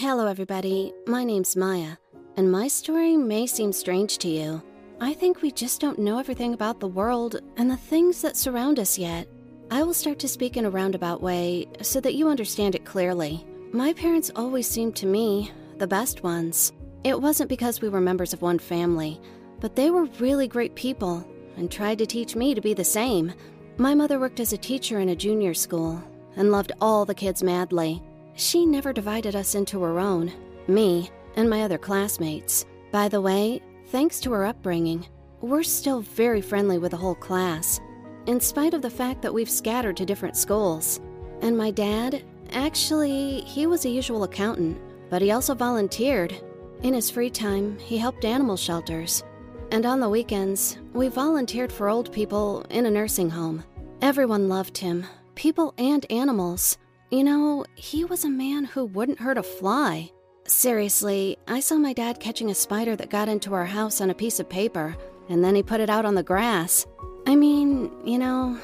Hello, everybody. My name's Maya, and my story may seem strange to you. I think we just don't know everything about the world and the things that surround us yet. I will start to speak in a roundabout way so that you understand it clearly. My parents always seemed to me the best ones. It wasn't because we were members of one family, but they were really great people and tried to teach me to be the same. My mother worked as a teacher in a junior school and loved all the kids madly. She never divided us into her own, me, and my other classmates. By the way, thanks to her upbringing, we're still very friendly with the whole class, in spite of the fact that we've scattered to different schools. And my dad, actually, he was a usual accountant, but he also volunteered. In his free time, he helped animal shelters. And on the weekends, we volunteered for old people in a nursing home. Everyone loved him, people and animals. You know, he was a man who wouldn't hurt a fly. Seriously, I saw my dad catching a spider that got into our house on a piece of paper, and then he put it out on the grass. I mean, you know,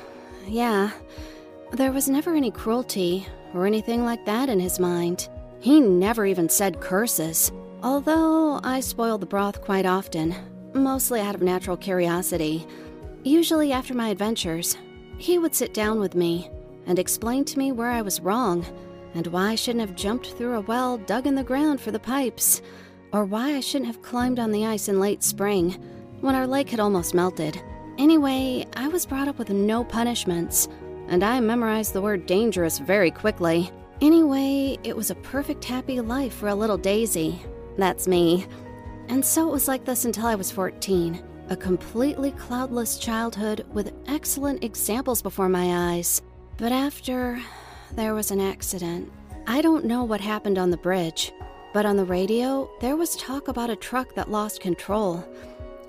yeah, there was never any cruelty or anything like that in his mind. He never even said curses, although I spoiled the broth quite often, mostly out of natural curiosity. Usually after my adventures, he would sit down with me and explain to me where I was wrong and why I shouldn't have jumped through a well dug in the ground for the pipes, or why I shouldn't have climbed on the ice in late spring when our lake had almost melted. Anyway, I was brought up with no punishments, and I memorized the word dangerous very quickly. Anyway, it was a perfect happy life for a little Daisy. That's me. And so it was like this until I was 14. A completely cloudless childhood with excellent examples before my eyes. But after, there was an accident. I don't know what happened on the bridge, but on the radio, there was talk about a truck that lost control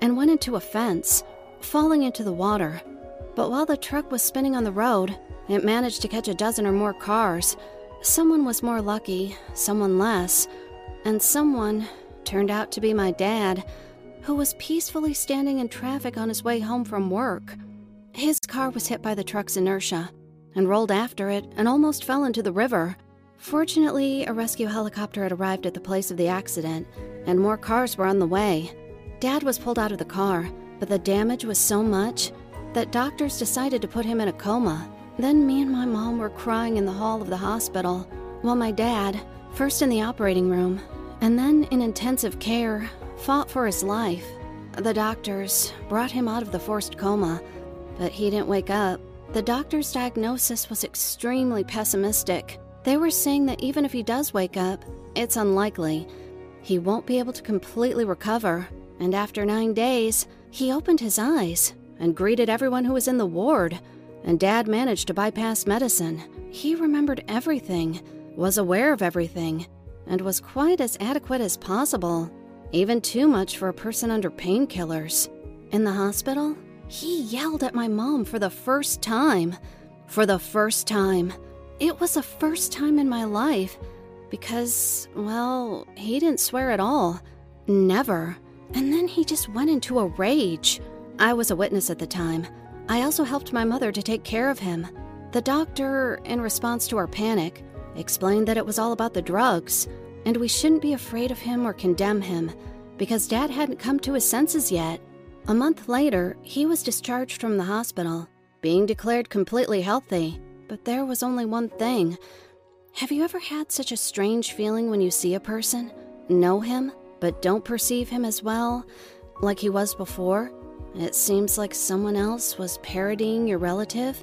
and went into a fence, falling into the water. But while the truck was spinning on the road, it managed to catch a dozen or more cars. Someone was more lucky, someone less, and someone turned out to be my dad, who was peacefully standing in traffic on his way home from work. His car was hit by the truck's inertia and rolled after it and almost fell into the river. Fortunately, a rescue helicopter had arrived at the place of the accident, and more cars were on the way. Dad was pulled out of the car, but the damage was so much that doctors decided to put him in a coma. Then me and my mom were crying in the hall of the hospital, while my dad, first in the operating room and then in intensive care, fought for his life. The doctors brought him out of the forced coma, but he didn't wake up. The doctor's diagnosis was extremely pessimistic. They were saying that even if he does wake up, it's unlikely. He won't be able to completely recover, and after nine days, he opened his eyes and greeted everyone who was in the ward, and Dad managed to bypass medicine. He remembered everything, was aware of everything, and was quite as adequate as possible, even too much for a person under painkillers. In the hospital, he yelled at my mom for the first time. For the first time. It was the first time in my life because, well, he didn't swear at all. Never. And then he just went into a rage. I was a witness at the time. I also helped my mother to take care of him. The doctor, in response to our panic, explained that it was all about the drugs, and we shouldn't be afraid of him or condemn him, because Dad hadn't come to his senses yet. A month later, he was discharged from the hospital, being declared completely healthy. But there was only one thing. Have you ever had such a strange feeling when you see a person, know him, but don't perceive him as well, like he was before? It seems like someone else was parodying your relative.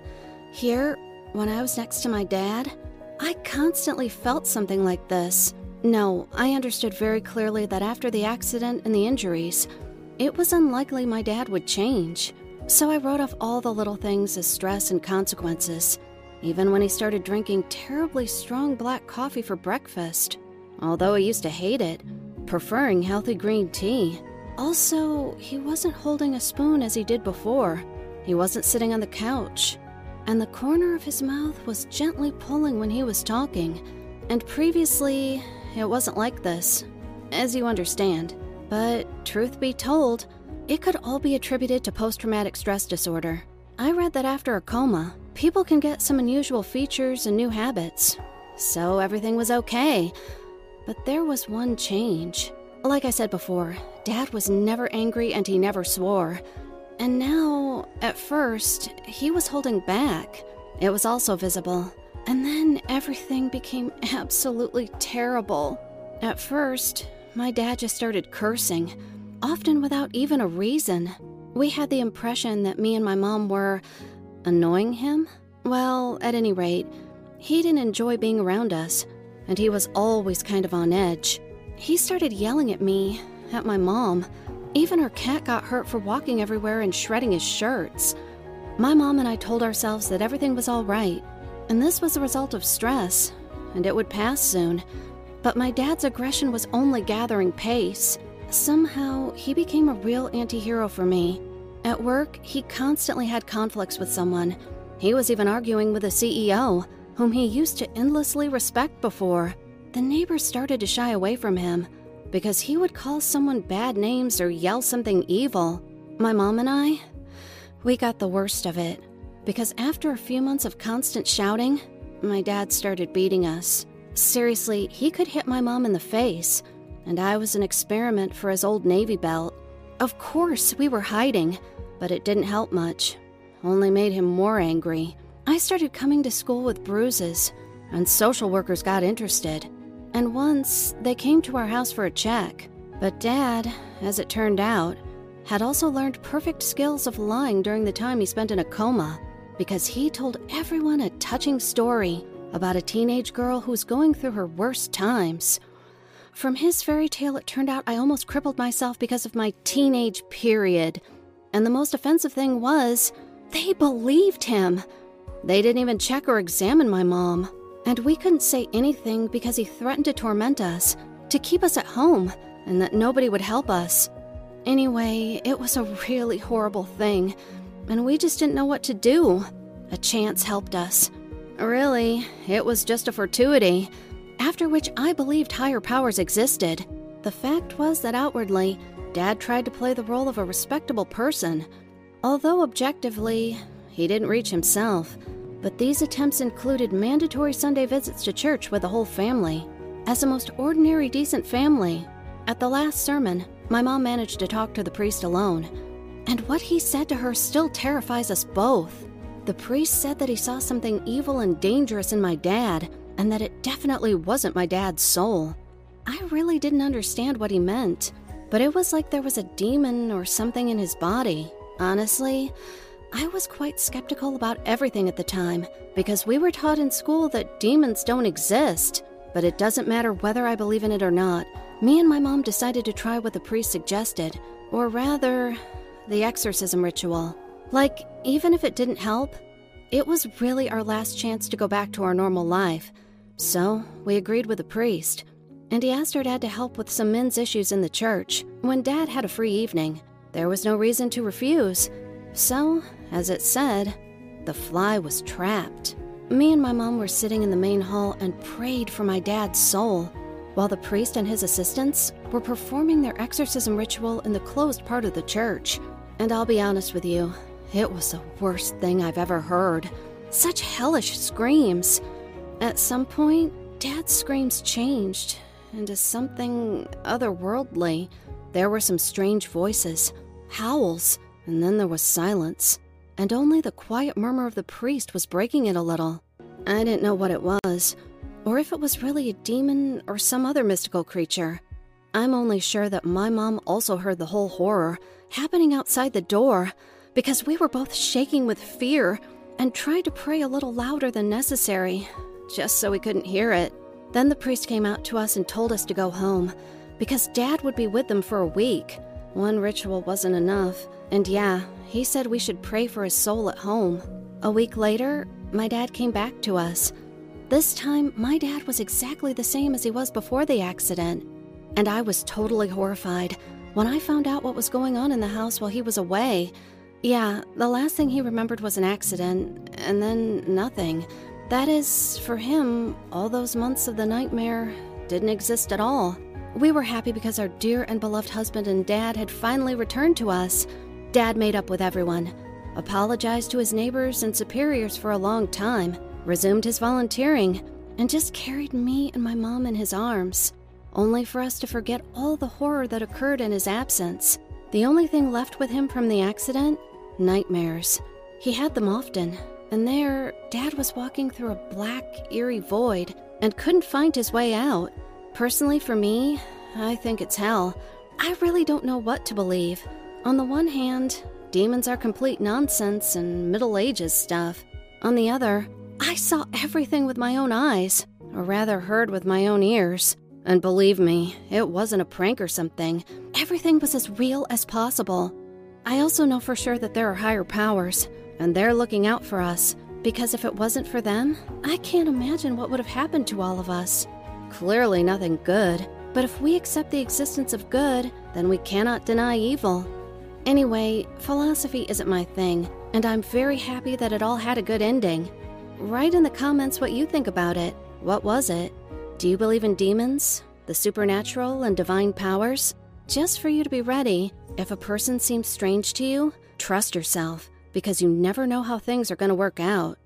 Here, when I was next to my dad, I constantly felt something like this. No, I understood very clearly that after the accident and the injuries, it was unlikely my dad would change, so I wrote off all the little things as stress and consequences, even when he started drinking terribly strong black coffee for breakfast, although he used to hate it, preferring healthy green tea. Also, he wasn't holding a spoon as he did before. He wasn't sitting on the couch, and the corner of his mouth was gently pulling when he was talking. And previously, it wasn't like this, as you understand. But, truth be told, it could all be attributed to post traumatic stress disorder. I read that after a coma, people can get some unusual features and new habits. So everything was okay. But there was one change. Like I said before, Dad was never angry and he never swore. And now, at first, he was holding back. It was also visible. And then everything became absolutely terrible. At first, my dad just started cursing, often without even a reason. We had the impression that me and my mom were annoying him. Well, at any rate, he didn't enjoy being around us, and he was always kind of on edge. He started yelling at me, at my mom. Even our cat got hurt for walking everywhere and shredding his shirts. My mom and I told ourselves that everything was all right, and this was a result of stress, and it would pass soon. But my dad's aggression was only gathering pace. Somehow, he became a real anti hero for me. At work, he constantly had conflicts with someone. He was even arguing with a CEO, whom he used to endlessly respect before. The neighbors started to shy away from him because he would call someone bad names or yell something evil. My mom and I, we got the worst of it because after a few months of constant shouting, my dad started beating us. Seriously, he could hit my mom in the face, and I was an experiment for his old Navy belt. Of course, we were hiding, but it didn't help much, only made him more angry. I started coming to school with bruises, and social workers got interested. And once they came to our house for a check. But Dad, as it turned out, had also learned perfect skills of lying during the time he spent in a coma because he told everyone a touching story about a teenage girl who was going through her worst times. From his fairy tale, it turned out I almost crippled myself because of my teenage period. And the most offensive thing was, they believed him. They didn't even check or examine my mom. And we couldn't say anything because he threatened to torment us, to keep us at home, and that nobody would help us. Anyway, it was a really horrible thing and we just didn't know what to do. A chance helped us. Really, it was just a fortuity, after which I believed higher powers existed. The fact was that outwardly, Dad tried to play the role of a respectable person, although objectively, he didn't reach himself. But these attempts included mandatory Sunday visits to church with the whole family. As a most ordinary, decent family, at the last sermon, my mom managed to talk to the priest alone, and what he said to her still terrifies us both. The priest said that he saw something evil and dangerous in my dad, and that it definitely wasn't my dad's soul. I really didn't understand what he meant, but it was like there was a demon or something in his body. Honestly, I was quite skeptical about everything at the time because we were taught in school that demons don't exist. But it doesn't matter whether I believe in it or not. Me and my mom decided to try what the priest suggested, or rather, the exorcism ritual. Like, even if it didn't help, it was really our last chance to go back to our normal life. So, we agreed with the priest, and he asked our dad to help with some men's issues in the church. When dad had a free evening, there was no reason to refuse. So, as it said, the fly was trapped. Me and my mom were sitting in the main hall and prayed for my dad's soul, while the priest and his assistants were performing their exorcism ritual in the closed part of the church. And I'll be honest with you, it was the worst thing I've ever heard. Such hellish screams. At some point, Dad's screams changed into something otherworldly. There were some strange voices, howls, and then there was silence. And only the quiet murmur of the priest was breaking it a little. I didn't know what it was, or if it was really a demon or some other mystical creature. I'm only sure that my mom also heard the whole horror happening outside the door because we were both shaking with fear and tried to pray a little louder than necessary, just so we couldn't hear it. Then the priest came out to us and told us to go home because Dad would be with them for a week. One ritual wasn't enough, and yeah, he said we should pray for his soul at home. A week later, my dad came back to us. This time, my dad was exactly the same as he was before the accident and I was totally horrified when I found out what was going on in the house while he was away. Yeah, the last thing he remembered was an accident, and then nothing. That is, for him, all those months of the nightmare didn't exist at all. We were happy because our dear and beloved husband and dad had finally returned to us. Dad made up with everyone, apologized to his neighbors and superiors for a long time, resumed his volunteering, and just carried me and my mom in his arms. only for us to forget all the horror that occurred in his absence. The only thing left with him from the accident? Nightmares. He had them often, and there, Dad was walking through a black, eerie void and couldn't find his way out. Personally, for me, I think it's hell. I really don't know what to believe. On the one hand, demons are complete nonsense and Middle Ages stuff. On the other, I saw everything with my own eyes, or rather, heard with my own ears. And believe me, it wasn't a prank or something. Everything was as real as possible. I also know for sure that there are higher powers, and they're looking out for us, because if it wasn't for them, I can't imagine what would have happened to all of us. Clearly, nothing good, but if we accept the existence of good, then we cannot deny evil. Anyway, philosophy isn't my thing, and I'm very happy that it all had a good ending. Write in the comments what you think about it. What was it? Do you believe in demons, the supernatural, and divine powers? Just for you to be ready, if a person seems strange to you, trust yourself because you never know how things are going to work out.